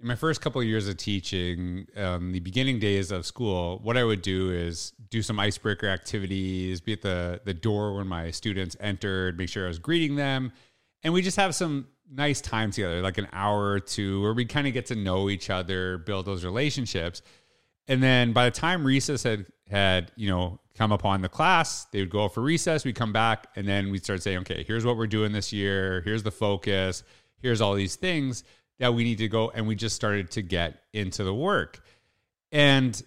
in my first couple of years of teaching, um, the beginning days of school, what I would do is do some icebreaker activities, be at the the door when my students entered, make sure I was greeting them, and we just have some nice time together, like an hour or two, where we kind of get to know each other, build those relationships, and then by the time recess had had you know come upon the class, they would go for recess, we'd come back, and then we'd start saying, okay, here's what we're doing this year, here's the focus, here's all these things that we need to go and we just started to get into the work. And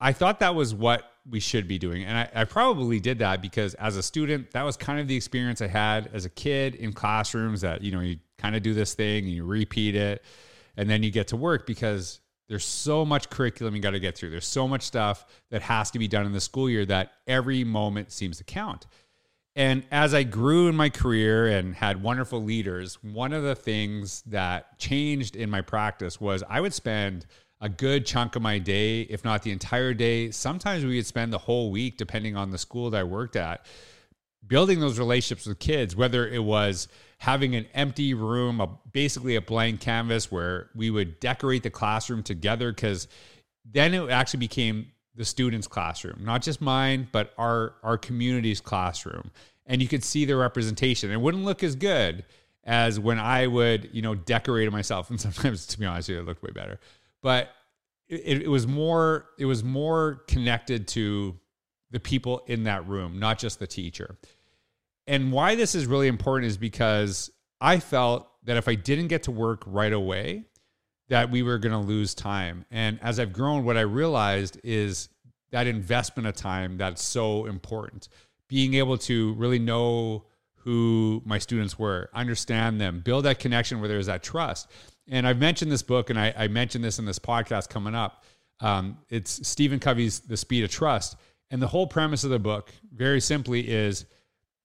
i thought that was what we should be doing. And I, I, probably did that because as a student that was kind of the experience i had as a kid in classrooms that you know you kind of do this thing and you repeat it and then you get to work because there's so much curriculum you got to get through. There's so much stuff that has to be done in the school year that every moment seems to count and as I grew in my career and had wonderful leaders, one of the things that changed in my practice was I would spend a good chunk of my day, if not the entire day. Sometimes we would spend the whole week, depending on the school that I worked at, building those relationships with kids, whether it was having an empty room, a, basically a blank canvas where we would decorate the classroom together, because then it actually became the students' classroom, not just mine, but our our community's classroom. And you could see the representation. It wouldn't look as good as when I would, you know, decorate it myself. And sometimes, to be honest, it looked way better. But it, it was more it was more connected to the people in that room, not just the teacher. And why this is really important is because I felt that if I didn't get to work right away, that we were going to lose time. And as I've grown, what I realized is that investment of time that's so important. Being able to really know who my students were, understand them, build that connection where there's that trust. And I've mentioned this book, and I, I mentioned this in this podcast coming up. Um, it's Stephen Covey's The Speed of Trust. And the whole premise of the book, very simply, is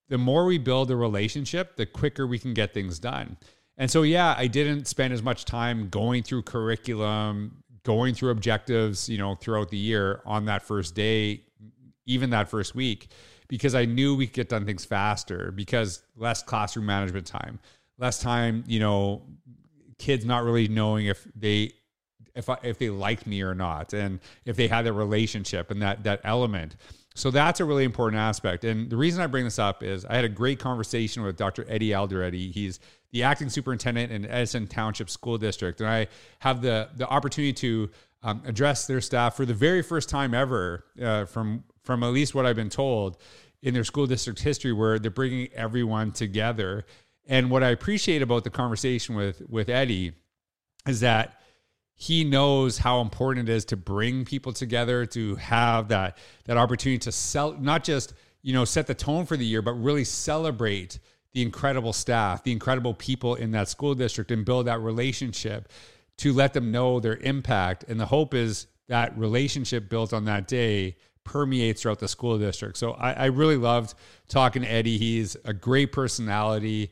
the more we build a relationship, the quicker we can get things done. And so, yeah, I didn't spend as much time going through curriculum, going through objectives, you know, throughout the year on that first day, even that first week, because I knew we could get done things faster because less classroom management time, less time, you know, kids not really knowing if they if I, if they liked me or not and if they had a relationship and that that element so that's a really important aspect. And the reason I bring this up is I had a great conversation with Dr. Eddie Aldarelli. He's the acting superintendent in Edison Township School District, and I have the the opportunity to um, address their staff for the very first time ever, uh, from from at least what I've been told in their school district history, where they're bringing everyone together. And what I appreciate about the conversation with with Eddie is that he knows how important it is to bring people together to have that that opportunity to sell not just you know set the tone for the year but really celebrate the incredible staff the incredible people in that school district and build that relationship to let them know their impact and the hope is that relationship built on that day permeates throughout the school district so i, I really loved talking to eddie he's a great personality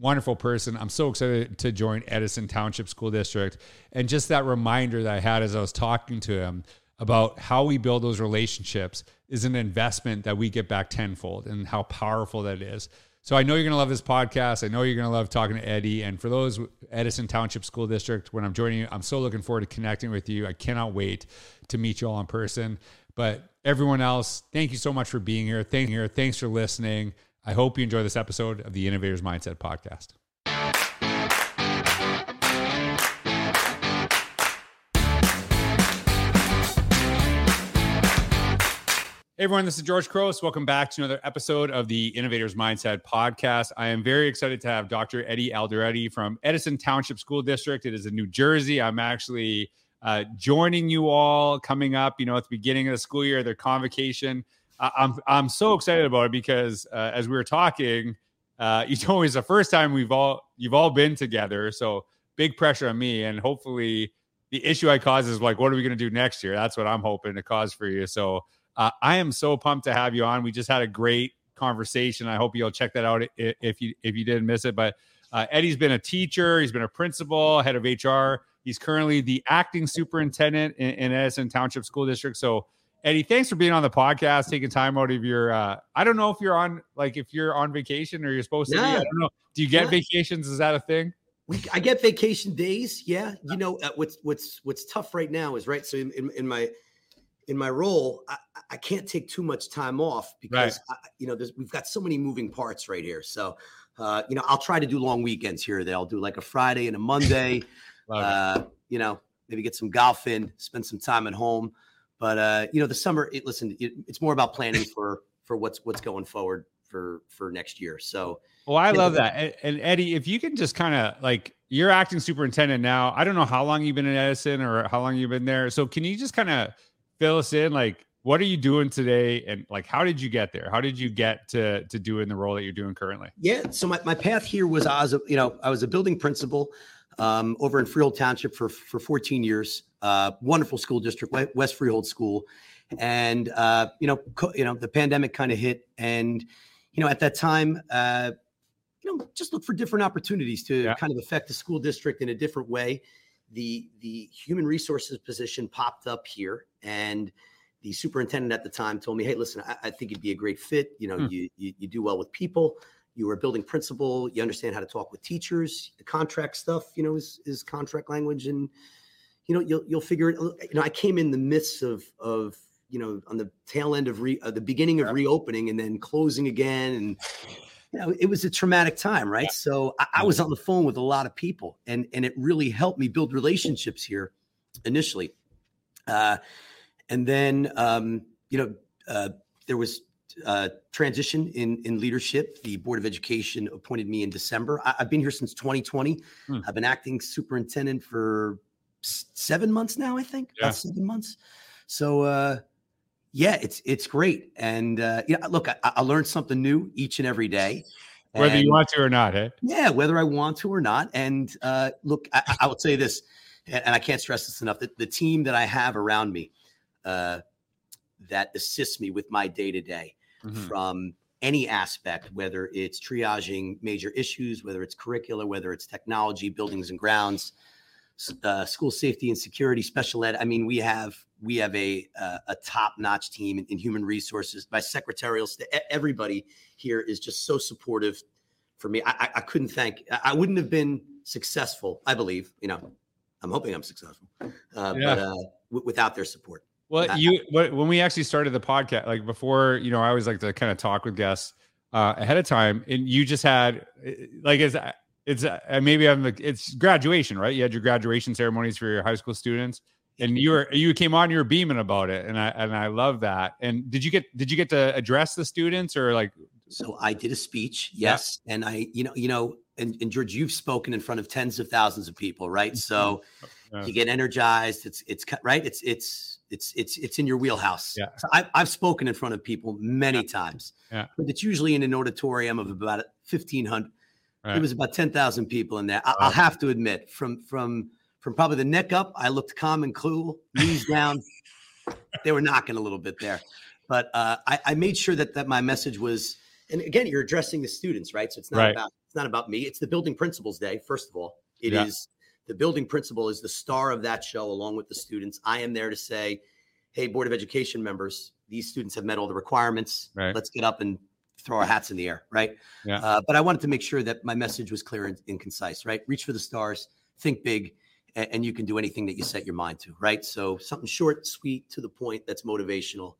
wonderful person. I'm so excited to join Edison Township School District. And just that reminder that I had as I was talking to him about how we build those relationships is an investment that we get back tenfold and how powerful that is. So I know you're going to love this podcast. I know you're going to love talking to Eddie. And for those Edison Township School District, when I'm joining you, I'm so looking forward to connecting with you. I cannot wait to meet you all in person. But everyone else, thank you so much for being here. Thank you. Thanks for listening. I hope you enjoy this episode of the Innovators Mindset podcast. Everyone, this is George Couros. Welcome back to another episode of the Innovators Mindset podcast. I am very excited to have Dr. Eddie Aldarelli from Edison Township School District. It is in New Jersey. I'm actually uh, joining you all coming up, you know, at the beginning of the school year, their convocation. I'm I'm so excited about it because uh, as we were talking, uh, you told me it's the first time we've all you've all been together. So big pressure on me, and hopefully the issue I cause is like, what are we going to do next year? That's what I'm hoping to cause for you. So uh, I am so pumped to have you on. We just had a great conversation. I hope you'll check that out if you if you didn't miss it. But uh, Eddie's been a teacher. He's been a principal, head of HR. He's currently the acting superintendent in, in Edison Township School District. So Eddie, thanks for being on the podcast, taking time out of your. Uh, I don't know if you're on like if you're on vacation or you're supposed to. Yeah. Be. I don't know. Do you get yeah. vacations? Is that a thing? we, I get vacation days. Yeah, you know uh, what's what's what's tough right now is right. So in, in, in my in my role, I, I, can't take too much time off because right. I, you know we've got so many moving parts right here. So uh, you know I'll try to do long weekends here. There, I'll do like a Friday and a Monday. uh, you know, maybe get some golf in, spend some time at home. But uh, you know, the summer. It, listen, it, it's more about planning for for what's what's going forward for for next year. So well, I love that. And, and Eddie, if you can just kind of like you're acting superintendent now. I don't know how long you've been in Edison or how long you've been there. So can you just kind of fill us in? Like, what are you doing today? And like, how did you get there? How did you get to to doing the role that you're doing currently? Yeah. So my, my path here was I was a, you know, I was a building principal um, over in Freehold Township for for 14 years. Uh, wonderful school district, West Freehold School, and uh, you know, co- you know, the pandemic kind of hit, and you know, at that time, uh, you know, just look for different opportunities to yeah. kind of affect the school district in a different way. The the human resources position popped up here, and the superintendent at the time told me, "Hey, listen, I, I think you'd be a great fit. You know, hmm. you, you, you do well with people. You were a building principal. You understand how to talk with teachers. The contract stuff, you know, is is contract language, and you know, you'll you'll figure it. You know, I came in the midst of of you know on the tail end of re, uh, the beginning of reopening and then closing again and you know, it was a traumatic time, right? Yeah. So I, I, was on the phone with a lot of people, and and it really helped me build relationships here initially. Uh, and then um, you know uh, there was uh, transition in in leadership. The Board of Education appointed me in December. I, have been here since 2020. Hmm. I've been acting superintendent for seven months now. I think yeah. about seven months. So uh, yeah, it's it's great, and uh, yeah, look, I, I learned something new each and every day, whether you want to or not. Eh? Yeah, whether I want to or not. And uh, look, I, I will say this, and I can't stress this enough: that the team that I have around me, uh, that assists me with my day to day, from any aspect, whether it's triaging major issues, whether it's curricular, whether it's technology, buildings and grounds, uh, school safety and security, special ed. I mean, we have we have a uh, a top notch team in, in, human resources. My secretarial, st- everybody here is just so supportive for me. I, I, couldn't thank. I wouldn't have been successful. I believe. You know, I'm hoping I'm successful, uh, yeah. but uh, w- without their support. Well, you when we actually started the podcast, like before, you know, I always like to kind of talk with guests uh, ahead of time, and you just had like as it's uh, maybe I'm the it's graduation, right? You had your graduation ceremonies for your high school students, and you were you came on, you were beaming about it, and I and I love that. And did you get did you get to address the students or like? So I did a speech, yes, yeah. and I you know you know and, and George, you've spoken in front of tens of thousands of people, right? Mm-hmm. So yeah. you get energized. It's it's right. It's it's it's it's it's in your wheelhouse. Yeah. So I, have spoken in front of people many yeah. times. Yeah. But it's usually in an auditorium of about fifteen hundred Right. It was about ten thousand people in there. I, will have to admit, from from from probably the neck up, I looked calm and cool. Knees down, they were knocking a little bit there, but uh, I, I, made sure that that my message was. And again, you're addressing the students, right? So it's not right. about it's not about me. It's the building principals day. First of all, it yeah. is the building principal is the star of that show, along with the students. I am there to say, "Hey, Board of Education members, these students have met all the requirements. Right. Let's get up and throw our hats in the air, right? Yeah. Uh, but I wanted to make sure that my message was clear and, and concise, right? Reach for the stars, think big, and, and, you can do anything that you set your mind to, right? So something short, sweet, to the point, that's motivational,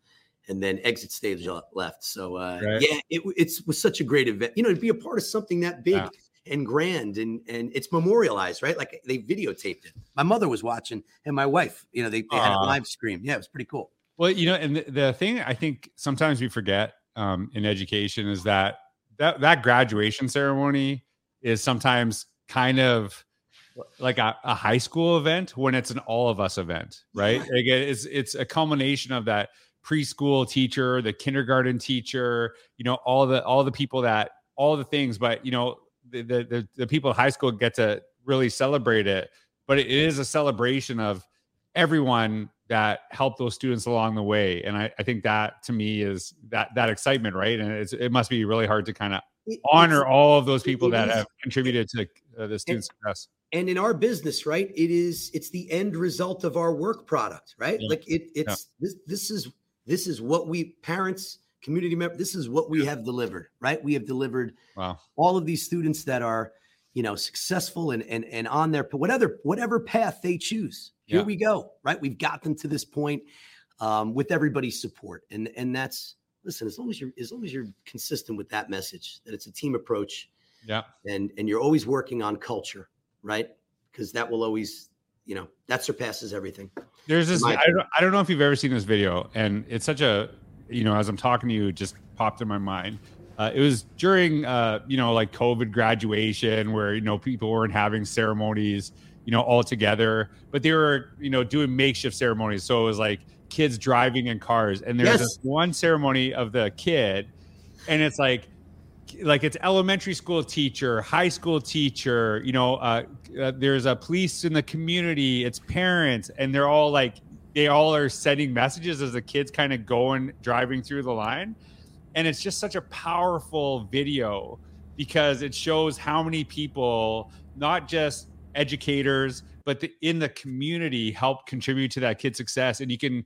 and then exit stage left. So uh, right. yeah, it, it, was such a great event. You know, to be a part of something that big. Yeah. And grand, and and it's memorialized, right? Like they videotaped it. My mother was watching, and my wife. You know, they, they had a live stream. Yeah, it was pretty cool. Well, you know, and the, the thing I think sometimes we forget um, in education is that that that graduation ceremony is sometimes kind of like a, a high school event when it's an all of us event, right? Like it's it's a culmination of that preschool teacher, the kindergarten teacher, you know, all the all the people that all the things, but you know, the the the, people at high school get to really celebrate it. But it is a celebration of everyone that help those students along the way and I, I, think that to me is that that excitement right and it's, it must be really hard to kind of honor all of those people that is, have contributed to uh, the student success and in our business right it is it's the end result of our work product right yeah. like it it's yeah. this this is this is what we parents community members this is what we have delivered right we have delivered wow. all of these students that are you know, successful and and and on their whatever whatever path they choose. Here yeah. we go. Right, we've got them to this point um, with everybody's support, and and that's listen. As long as you're as long as you're consistent with that message that it's a team approach. Yeah, and and you're always working on culture, right? Because that will always, you know, that surpasses everything. There's this. I don't, I don't know if you've ever seen this video, and it's such a, you know, as I'm talking to you, it just popped in my mind uh, it was during, uh, you know, like COVID graduation where, you know, people weren't having ceremonies, you know, all together, but they were, you know, doing makeshift ceremonies. So it was like kids driving in cars. And there's yes. this one ceremony of the kid, and it's like, like it's elementary school teacher, high school teacher, you know, uh, uh, there's a police in the community, it's parents, and they're all like, they all are sending messages as the kids kind of going driving through the line and it's just such a powerful video because it shows how many people not just educators but the, in the community help contribute to that kid's success and you can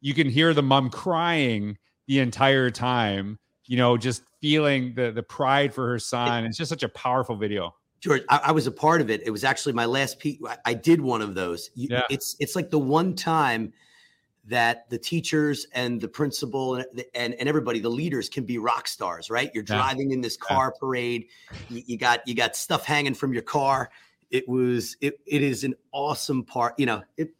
you can hear the mom crying the entire time you know just feeling the the pride for her son it's just such a powerful video George, I, I, was a part of it. It was actually my last piece. I, I did one of those. You, yeah. It's it's like the one time that the teachers and the principal and, and, and everybody, the leaders can be rock stars, right? You're driving yeah. in this car yeah. parade. You, you, got you got stuff hanging from your car. It was it it is an awesome part. You know, it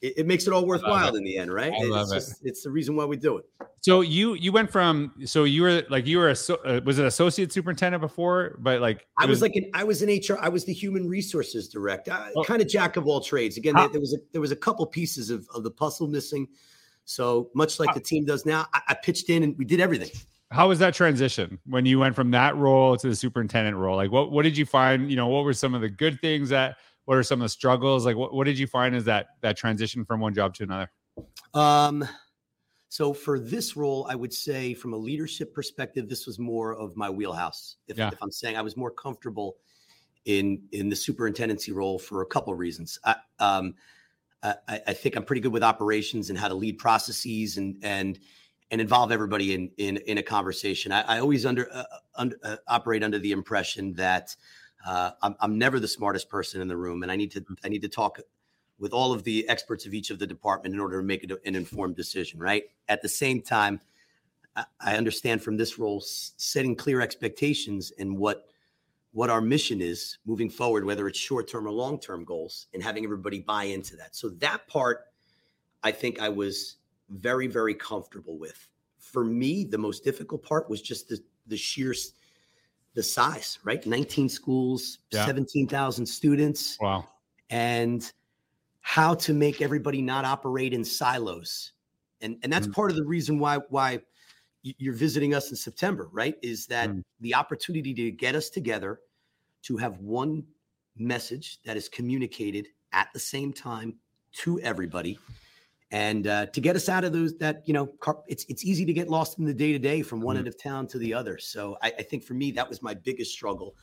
it, it makes it all worthwhile in the end, right? I love it's, just, it's the reason why we do it. So you you went from so you were like you were a uh, was it associate superintendent before, but like I was, was, like an I was an HR I was the human resources director, oh. kind of jack of all trades. Again, there, there, was a there was a couple pieces of, of the puzzle missing. So much like the team does now, I, I pitched in and we did everything. How was that transition when you went from that role to the superintendent role? Like what what did you find? You know, what were some of the good things that what are some of the struggles? Like what, what did you find is that that transition from one job to another? Um so for this role, I would say from a leadership perspective, this was more of my wheelhouse. If, yeah. if I'm saying I was more comfortable in in the superintendency role for a couple of reasons. I, um, I, I, think I'm pretty good with operations and how to lead processes and and and involve everybody in in in a conversation. I, I always under, uh, under uh, operate under the impression that uh, I'm, I'm never the smartest person in the room, and I need to I need to talk with all of the experts of each of the department in order to make an informed decision. Right. At the same time, I understand from this role setting clear expectations and what what our mission is moving forward, whether it's short term or long term goals, and having everybody buy into that. So that part, I think I was very very comfortable with. For me, the most difficult part was just the the sheer the size, right? 19 schools, yeah. 17,000 students. Wow. And how to make everybody not operate in silos. And and that's mm. part of the reason why why you're visiting us in September, right? Is that mm. the opportunity to get us together to have one message that is communicated at the same time to everybody and uh, to get us out of those that you know car- it's it's easy to get lost in the day to day from one mm-hmm. end of town to the other so I, I, think for me that was my biggest struggle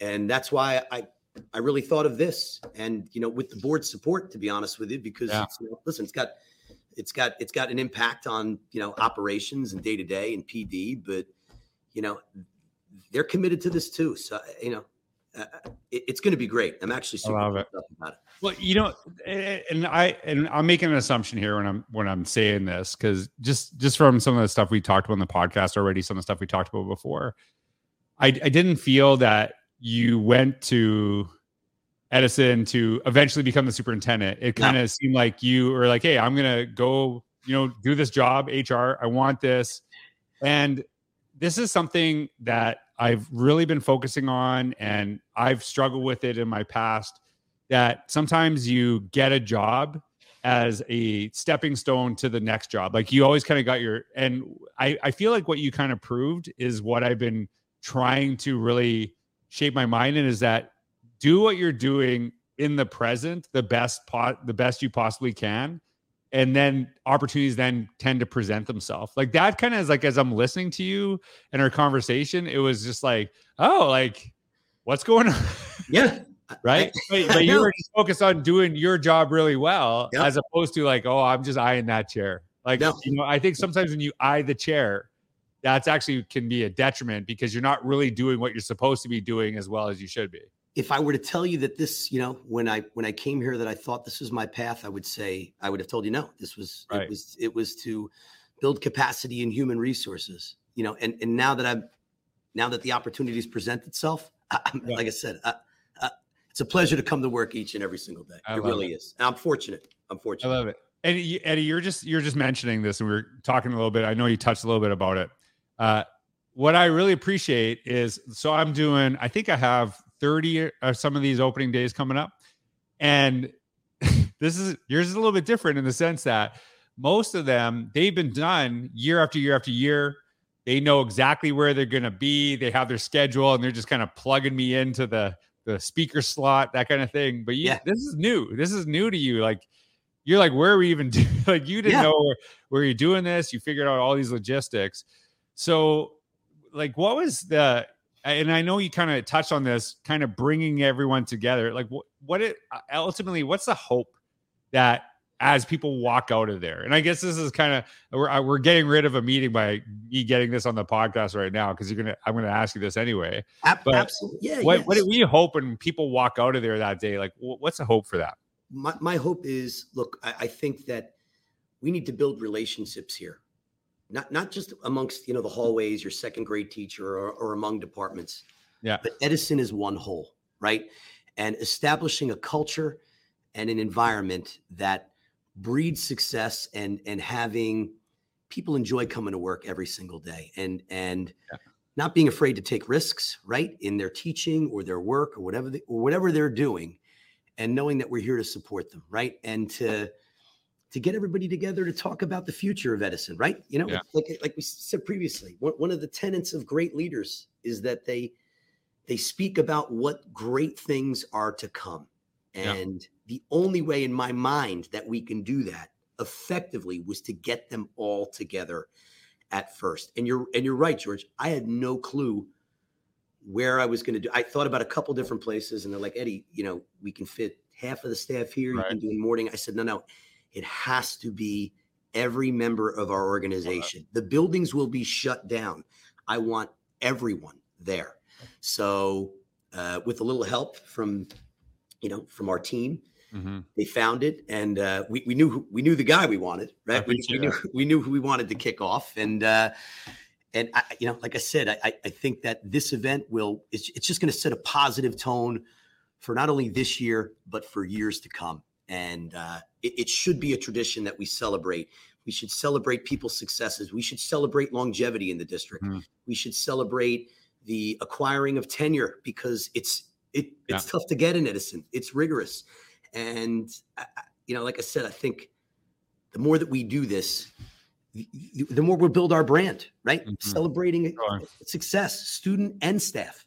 and that's why i i really thought of this and you know with the board's support to be honest with you because yeah. you know, listen it's got it's got it's got an impact on you know operations and day to day and pd but you know they're committed to this too so you know uh, it, it's going to be great. I'm actually super about it. Well, you know, and I and I'm making an assumption here when I'm when I'm saying this because just just from some of the stuff we talked about in the podcast already, some of the stuff we talked about before, I, I didn't feel that you went to Edison to eventually become the superintendent. It kind of no. seemed like you were like, "Hey, I'm gonna go, you know, do this job, HR. I want this," and this is something that I've really been focusing on, and I've struggled with it in my past. That sometimes you get a job as a stepping stone to the next job. Like you always kind of got your, and I, I feel like what you kind of proved is what I've been trying to really shape my mind in is that do what you're doing in the present the best pot the best you possibly can and then opportunities then tend to present themselves. Like that kind of is like as i'm listening to you and our conversation it was just like oh like what's going on? Yeah. Right? But, but you were just focused on doing your job really well yep. as opposed to like oh i'm just eyeing that chair. Like no. you know i think sometimes when you eye the chair that's actually can be a detriment because you're not really doing what you're supposed to be doing as well as you should be if I were to tell you that this, you know, when I when I came here that I thought this was my path, I would say I would have told you no. This was Right. it was it was to build capacity in human resources. You know, and and now that I'm now that the opportunities present itself, I, I'm- Yeah. like I said, I, I, it's a pleasure to come to work each and every single day. It really is. And I'm fortunate. I'm fortunate. I love it. And you- Eddie, you're just you're just mentioning this, and we are talking a little bit. I know you touched a little bit about it. Uh, what I really appreciate is so I'm doing. I think I have 30 of some of these opening days coming up, and this is yours is a little bit different in the sense that most of them they've been done year after year after year. They know exactly where they're going to be. They have their schedule, and they're just kind of plugging me into the the speaker slot, that kind of thing. But you, Yeah. this is new. This is new to you. Like you're like, where are we even? Do-? like you didn't Yeah. know where, where you're doing this. You figured out all these logistics. So, like, what was the? And I know you kind of touched on this, kind of bringing everyone together. Like, what? What it ultimately? What's the hope that as people walk out of there? And I guess this is kind of we're uh, we're getting rid of a meeting by me getting this on the podcast right now because you're gonna I'm gonna ask you this anyway. But absolutely. Yeah. What what do we hope when people walk out of there that day? Like, what's the hope for that? my, my hope is look I, I think that we need to build relationships here not not just amongst you know the hallways your second grade teacher or, or among departments Yeah. but edison is one whole right and establishing a culture and an environment that breeds success and and having people enjoy coming to work every single day and and Yeah. not being afraid to take risks right in their teaching or their work or whatever they, or whatever they're doing and knowing that we're here to support them right and to to get everybody together to talk about the future of edison right you know Yeah. like like we said previously one, of the tenets of great leaders is that they they speak about what great things are to come Yeah. and the only way in my mind that we can do that effectively was to get them all together at first and you're and you're right george i had no clue where I was going to do. I thought about a couple different places, and they're like, Eddie, you know, we can fit half of the staff here. You can do in morning. I said, no, no, it has to be every member of our organization. The buildings will be shut down. I want everyone there. So, uh, with a little help from, you know, from our team, Mm-hmm. they found it, and uh, we, we knew who, we knew the guy we wanted, right? We, we knew we knew who we wanted to kick off, and uh, and I, you know, like I said, I, I- I think that this event will it's, it's just going to set a positive tone for not only this year but for years to come, and uh, it, it should be a tradition that we celebrate. We should celebrate people's successes. We should celebrate longevity in the district. Mhm. We should celebrate the acquiring of tenure because it's it, it's tough to get in Edison. It's rigorous, and I, you know, like I said, I think the more that we do this, y- the more we'll build our brand, right? Mhm. Celebrating Sure. success, student and staff.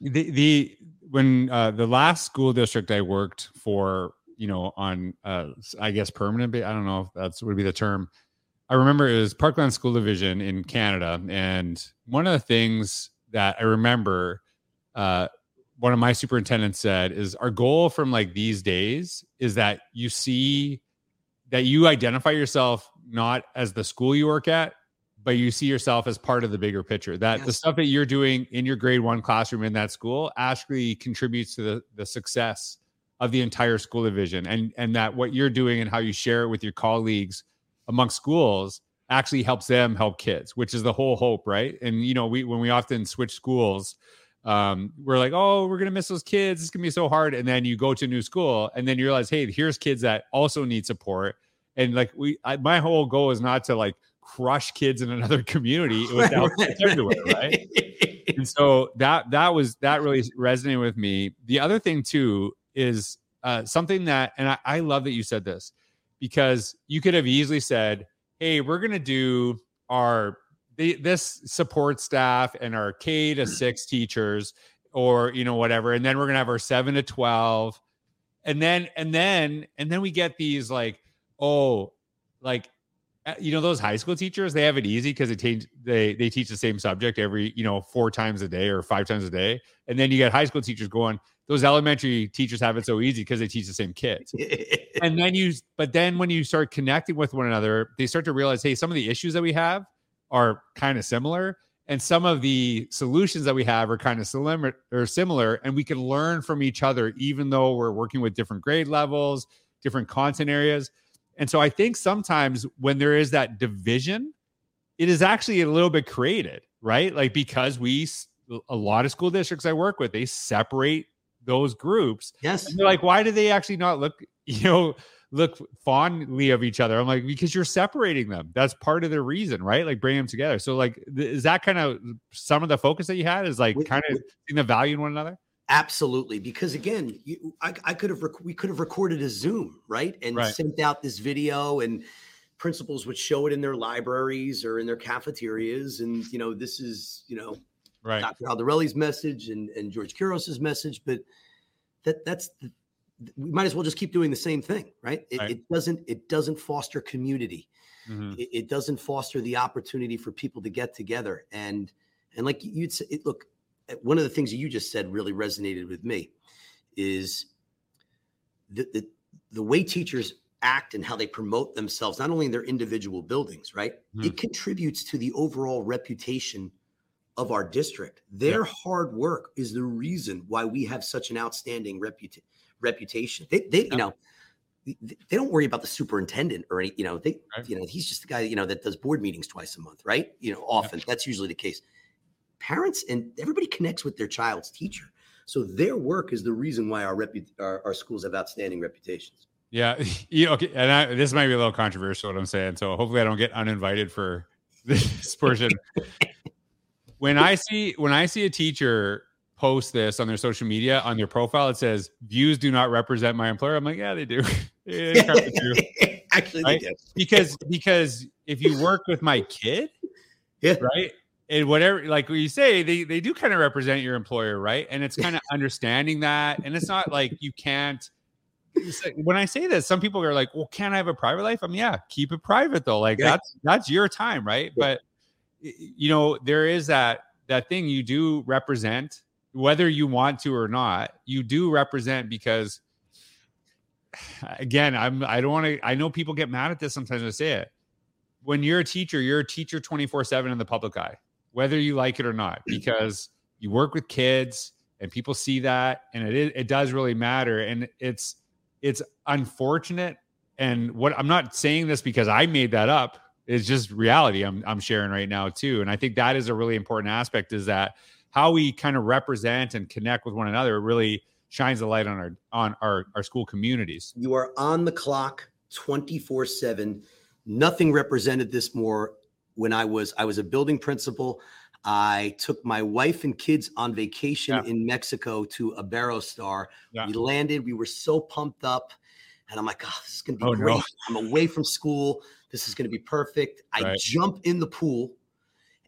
the the when uh the last school district i worked for you know on uh i guess permanent i don't know if that's what would be the term. I remember it was parkland school division in canada and one of the things that i remember uh one of my superintendents said is our goal from like these days is that you see that you identify yourself not as the school you work at but you see yourself as part of the bigger picture. That the stuff that you're doing in your grade one classroom in that school actually contributes to the, the success of the entire school division and and that what you're doing and how you share it with your colleagues among schools actually helps them help kids which is the whole hope right? And you know we when we often switch schools um, we're like oh we're gonna miss those kids. It's gonna be so hard. And then you go to a new school and then you realize hey here's kids that also need support. And like we I, my whole goal is not to like crush kids in another community. It was to help kids everywhere right? And so that that was that really resonated with me. The other thing too is uh, something that and I, I love that you said this because you could have easily said hey we're going to do our the, this support staff and our k to six teachers or you know whatever and then we're going to have our seven to 12 and then and then and then we get these like oh like uh, you know those high school teachers they have it easy because they teach they they teach the same subject every you know four times a day or five times a day. And then you get high school teachers going those elementary teachers have it so easy because they teach the same kids. And then you but then when you start connecting with one another they start to realize hey some of the issues that we have are kind of similar and some of the solutions that we have are kind of similar or similar and we can learn from each other even though we're working with different grade levels different content areas. And so i think sometimes when there is that division it is actually a little bit created right? Like because we a lot of school districts i work with they separate those groups yes and they're like why do they actually not look you know look fondly of each other. I'm like, because you're separating them. That's part of the reason, right? Like bring them together. So like, th- is that kind of some of the focus that you had is like kind of seeing the value in one another? Absolutely, because again, you, I, I, could have rec- we could have recorded a Zoom, right, and right. sent out this video, and principals would show it in their libraries or in their cafeterias, and you know, this is you know, right, Dr. Aldarelli's message and and George Couros's message, but that that's we might as well just keep doing the same thing, right? It, right. it doesn't it doesn't foster community. Mm-hmm. It, it, doesn't foster the opportunity for people to get together. And and like you'd say, it, look, one of the things that you just said really resonated with me is the, the the way teachers act and how they promote themselves, not only in their individual buildings, right? Mm-hmm. It contributes to the overall reputation of our district. Their yeah. hard work is the reason why we have such an outstanding reputation reputation. They, they you know, they don't worry about the superintendent or any, you know, they, right. you know, he's just the guy, you know, that does board meetings twice a month, right? You know, often yeah. that's usually the case. Parents and everybody connects with their child's teacher. So their work is the reason why our, repu- our, our schools have outstanding reputations. Yeah. yeah okay. And I, this might be a little controversial what I'm saying. So hopefully I don't get uninvited for this portion. When I see, when I see a teacher post this on their social media on their profile it says views do not represent my employer i'm like yeah they do actually right? they do. because because if you work with my kid yeah right and whatever like what you say they they do kind of represent your employer right and it's kind of understanding that and it's not like you can't when i say this some people are like well can't i have a private life i'm yeah keep it private though like yeah. that's that's your time right yeah. but you know there is that that thing you do represent whether you want to or not, you do represent because again, I'm I don't want to I know people get mad at this sometimes I say it. When you're a teacher, you're a teacher 24/7 in the public eye, whether you like it or not, because you work with kids and people see that and it it does really matter and it's it's unfortunate and what I'm not saying this because I made that up. It's just reality I'm I'm sharing right now too. And I think that is a really important aspect is that how we kind of represent and connect with one another really shines a light on our on our, our school communities. You are on the clock 24/7. Nothing represented this more when I was I was a building principal. I took my wife and kids on vacation yeah. in Mexico to a Iberostar. Yeah. We landed, we were so pumped up. And I'm like, oh, this is going to be oh, great. No. I'm away from school. This is going to be perfect. I right. jump in the pool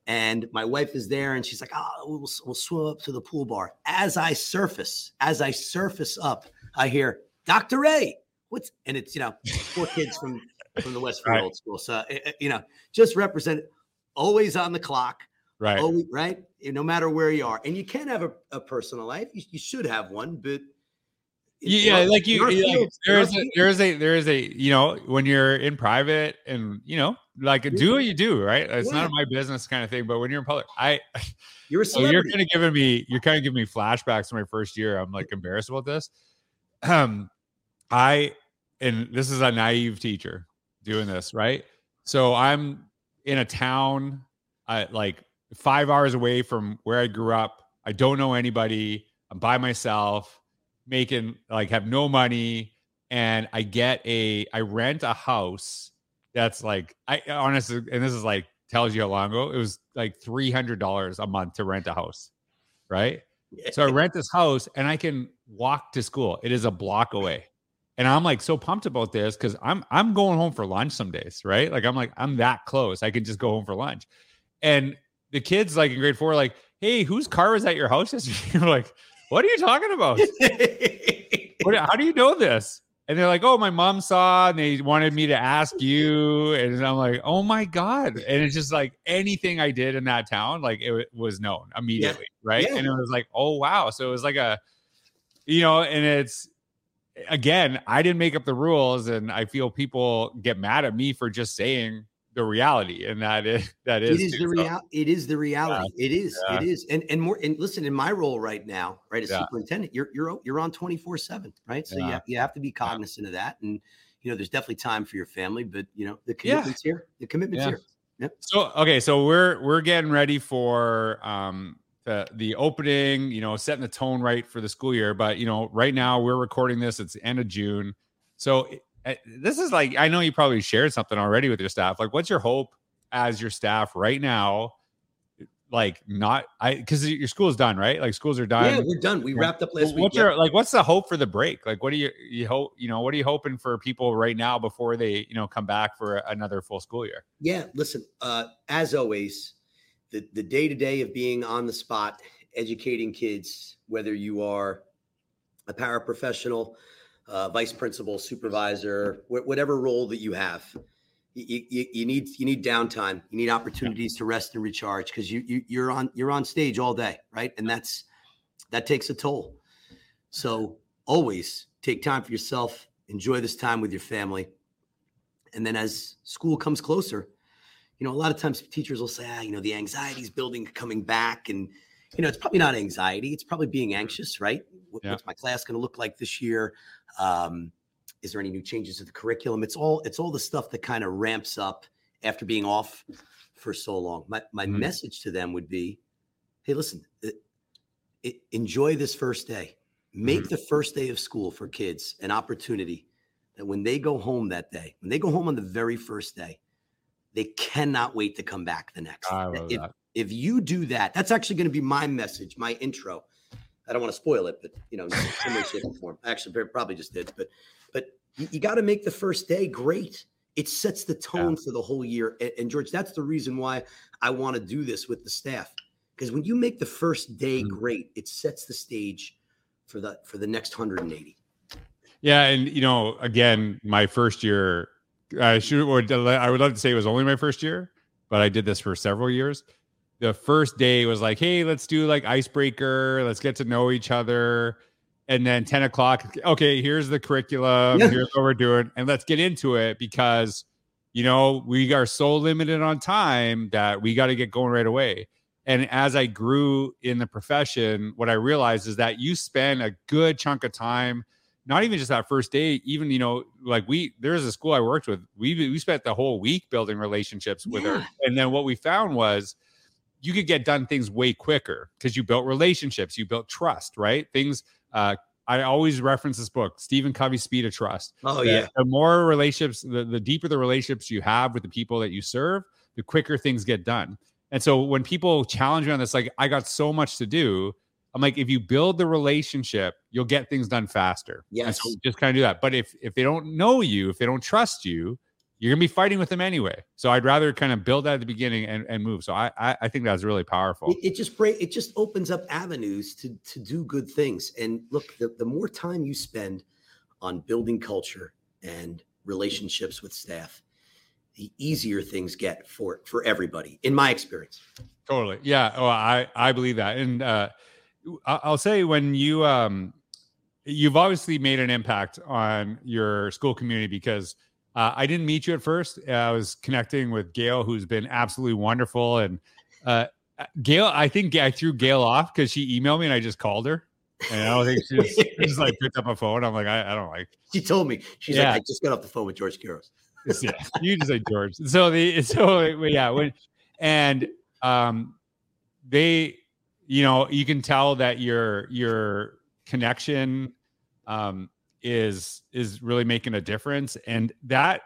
and my wife is there and she's like oh we'll, we'll swim up to the pool bar as i surface as i surface up i hear dr ray what's and it's you know four kids from from the west right. school so eh, eh, you know just represent always on the clock right always, right no matter where you are and you can't have a, a personal life you, you should have one but yeah, like you, like, there is a, there is a there is a you know when you're in private and you know like do what you do right. It's yeah. none of my business kind of thing. But when you're in public, I you're so you're kind of giving me you're kind of giving me flashbacks to my first year. I'm like embarrassed about this. Um, I and this is a naive teacher doing this right. So I'm in a town, I like five hours away from where I grew up. I don't know anybody. I'm by myself making like have no money and I get a I rent a house that's like I honestly and this is like tells you how long ago it was like three hundred dollars a month to rent a house, right? So I rent this house and I can walk to school. It is a block away. And I'm like so pumped about this because I'm I'm going home for lunch some days, right? Like I'm like, I'm that close. I can just go home for lunch. And the kids like in grade four, like, hey, whose car was at your house yesterday? like, what are you talking about? what, how do you know this? And they're like, oh, my mom saw and they wanted me to ask you. And I'm like, oh my God. And it's just like anything I did in that town, like it was known immediately. Yeah. Right. Yeah. And it was like, oh, wow. So it was like a, you know, and it's, again, I didn't make up the rules. And I feel people get mad at me for just saying the reality, and that is that is it is too, the so- real it is the reality. It is Yeah. it is and and more and listen in my role right now, right as Yeah. superintendent, you're you're you're on twenty four seven, right? So Yeah. you you have to be cognizant of that, and you know there's definitely time for your family, but you know the Yeah. commitment's here. The commitment's Yeah. here. So okay, so we're we're getting ready for um the the opening, you know, setting the tone right for the school year. But you know, right now we're recording this. It's the end of June, so this is like I know you probably shared something already with your staff. Like, what's your hope as your staff right now? Like, not I because your school is done, right? Like, schools are done. yeah, we're done. We Yeah. wrapped up last week. what's your like? What's the hope for the break? Like, what do you you hope? You know, what are you hoping for people right now before they you know come back for another full school year? Yeah, listen, uh, as always, the the day to day of being on the spot, educating kids, whether you are a paraprofessional, uh, vice principal, supervisor, wh- whatever role that you have, you, you, you need you need downtime. You need opportunities to rest and recharge because you, you you're on you're on stage all day, right? And that's that takes a toll. So always take time for yourself. Enjoy this time with your family. And then as school comes closer, you know, a lot of times teachers will say, ah, you know, the anxiety's building coming back. And, you know, it's probably not anxiety. It's probably being anxious, right? What- Yeah. What's my class going to look like this year? Um, is there any new changes to the curriculum? It's all, it's all the stuff that kind of ramps up after being off for so long. My, my Mhm. message to them would be, Hey, listen, it, it, enjoy this first day. Make the first day of school for kids an opportunity that when they go home that day, when they go home on the very first day, they cannot wait to come back the next. I love that. If you do that, that's actually going to be my message, my intro. I don't want to spoil it, but you know, in some way, shape, or form. Actually, probably just did, but but you, you got to make the first day great. It sets the tone for the whole year. And, and George, that's the reason why I want to do this with the staff because when you make the first day Mm. great, it sets the stage for the for the next 180. Yeah, and you know, again, my first year, I should I would love to say it was only my first year, but I did this for several years. The first day was like, hey, let's do like icebreaker, let's get to know each other. And then 10 o'clock, okay, here's the curriculum, Yeah. here's what we're doing, and let's get into it because you know we are so limited on time that we got to get going right away. And as I grew in the profession, what I realized is that you spend a good chunk of time not even just that first day, even you know, like we there's a school I worked with. We we spent the whole week building relationships with her, and then what we found was you could get done things way quicker because you built relationships, you built trust, right? Things. Uh, I always reference this book, Stephen Covey's Speed of Trust. Oh yeah. The more relationships, the, the deeper the relationships you have with the people that you serve, the quicker things get done. And so when people challenge me on this, like I got so much to do, I'm like, if you build the relationship, you'll get things done faster. And so Yes. just kind of do that. But if if they don't know you, if they don't trust you, you're gonna be fighting with them anyway. So I'd rather kind of build that at the beginning and, and move. So I, I I think that's really powerful. It, it just break it just opens up avenues to to do good things. And look, the, the more time you spend on building culture and relationships with staff, the easier things get for for everybody, in my experience. Totally. Yeah. Oh, I I believe that. And uh, I'll say when you um, you've obviously made an impact on your school community because uh, I didn't meet you at first. Uh, I was connecting with Gail, who's been absolutely wonderful. And uh, Gail, I think I threw Gail off because she emailed me and I just called her. And I don't think she just, just like picked up a phone. I'm like, I, I don't like She told me she's Yeah. like, I just got off the phone with George Couros. yeah, you just like George. So the so yeah, when and um they you know, you can tell that your your connection um is is really making a difference. And that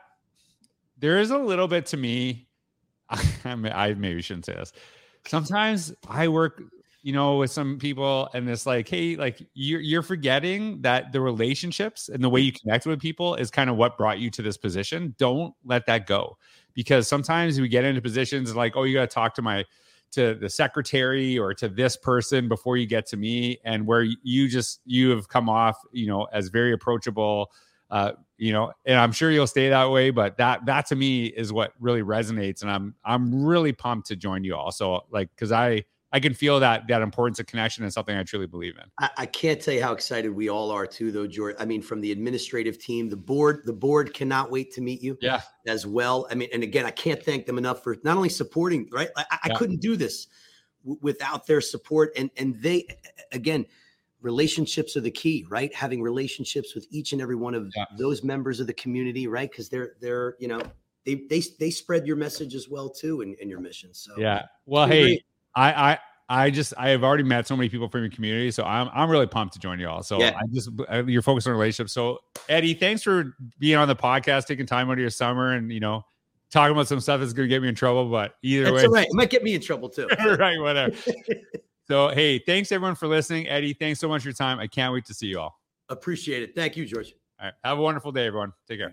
there is a little bit to me I, may- I maybe shouldn't say this. Sometimes I work you know with some people and it's like hey like you're you're forgetting that the relationships and the way you connect with people is kind of what brought you to this position. Don't let that go. Because sometimes we get into positions like oh you got to talk to my to the secretary or to this person before you get to me and where you just you have come off you know as very approachable uh you know and i'm sure you'll stay that way but that that to me is what really resonates and i'm i'm really pumped to join you all. So like because i I can feel that that importance of connection and something I truly believe in. I, I, can't tell you how excited we all are too, though, George. I mean, from the administrative team, the board, the board cannot wait to meet you. Yeah. As well. I mean, and again, I can't thank them enough for not only supporting. Right. I, I yeah. couldn't do this w- without their support, and and they, again, relationships are the key, right? Having relationships with each and every one of yeah. those members of the community, right? Because they're they're you know they they they spread your message as well too in, in your mission. So yeah. Well, hey. Great I I I just I have already met so many people from your community, so I'm I'm really pumped to join you all. So yeah. I just you're focused on relationships. So Eddie, thanks for being on the podcast, taking time out of your summer, and you know talking about some stuff that's going to get me in trouble. But either that's way, right. It might get me in trouble too. right, whatever. so hey, thanks everyone for listening. Eddie, thanks so much for your time. I can't wait to see you all. Appreciate it. Thank you, George. All right. Have a wonderful day, everyone. Take care.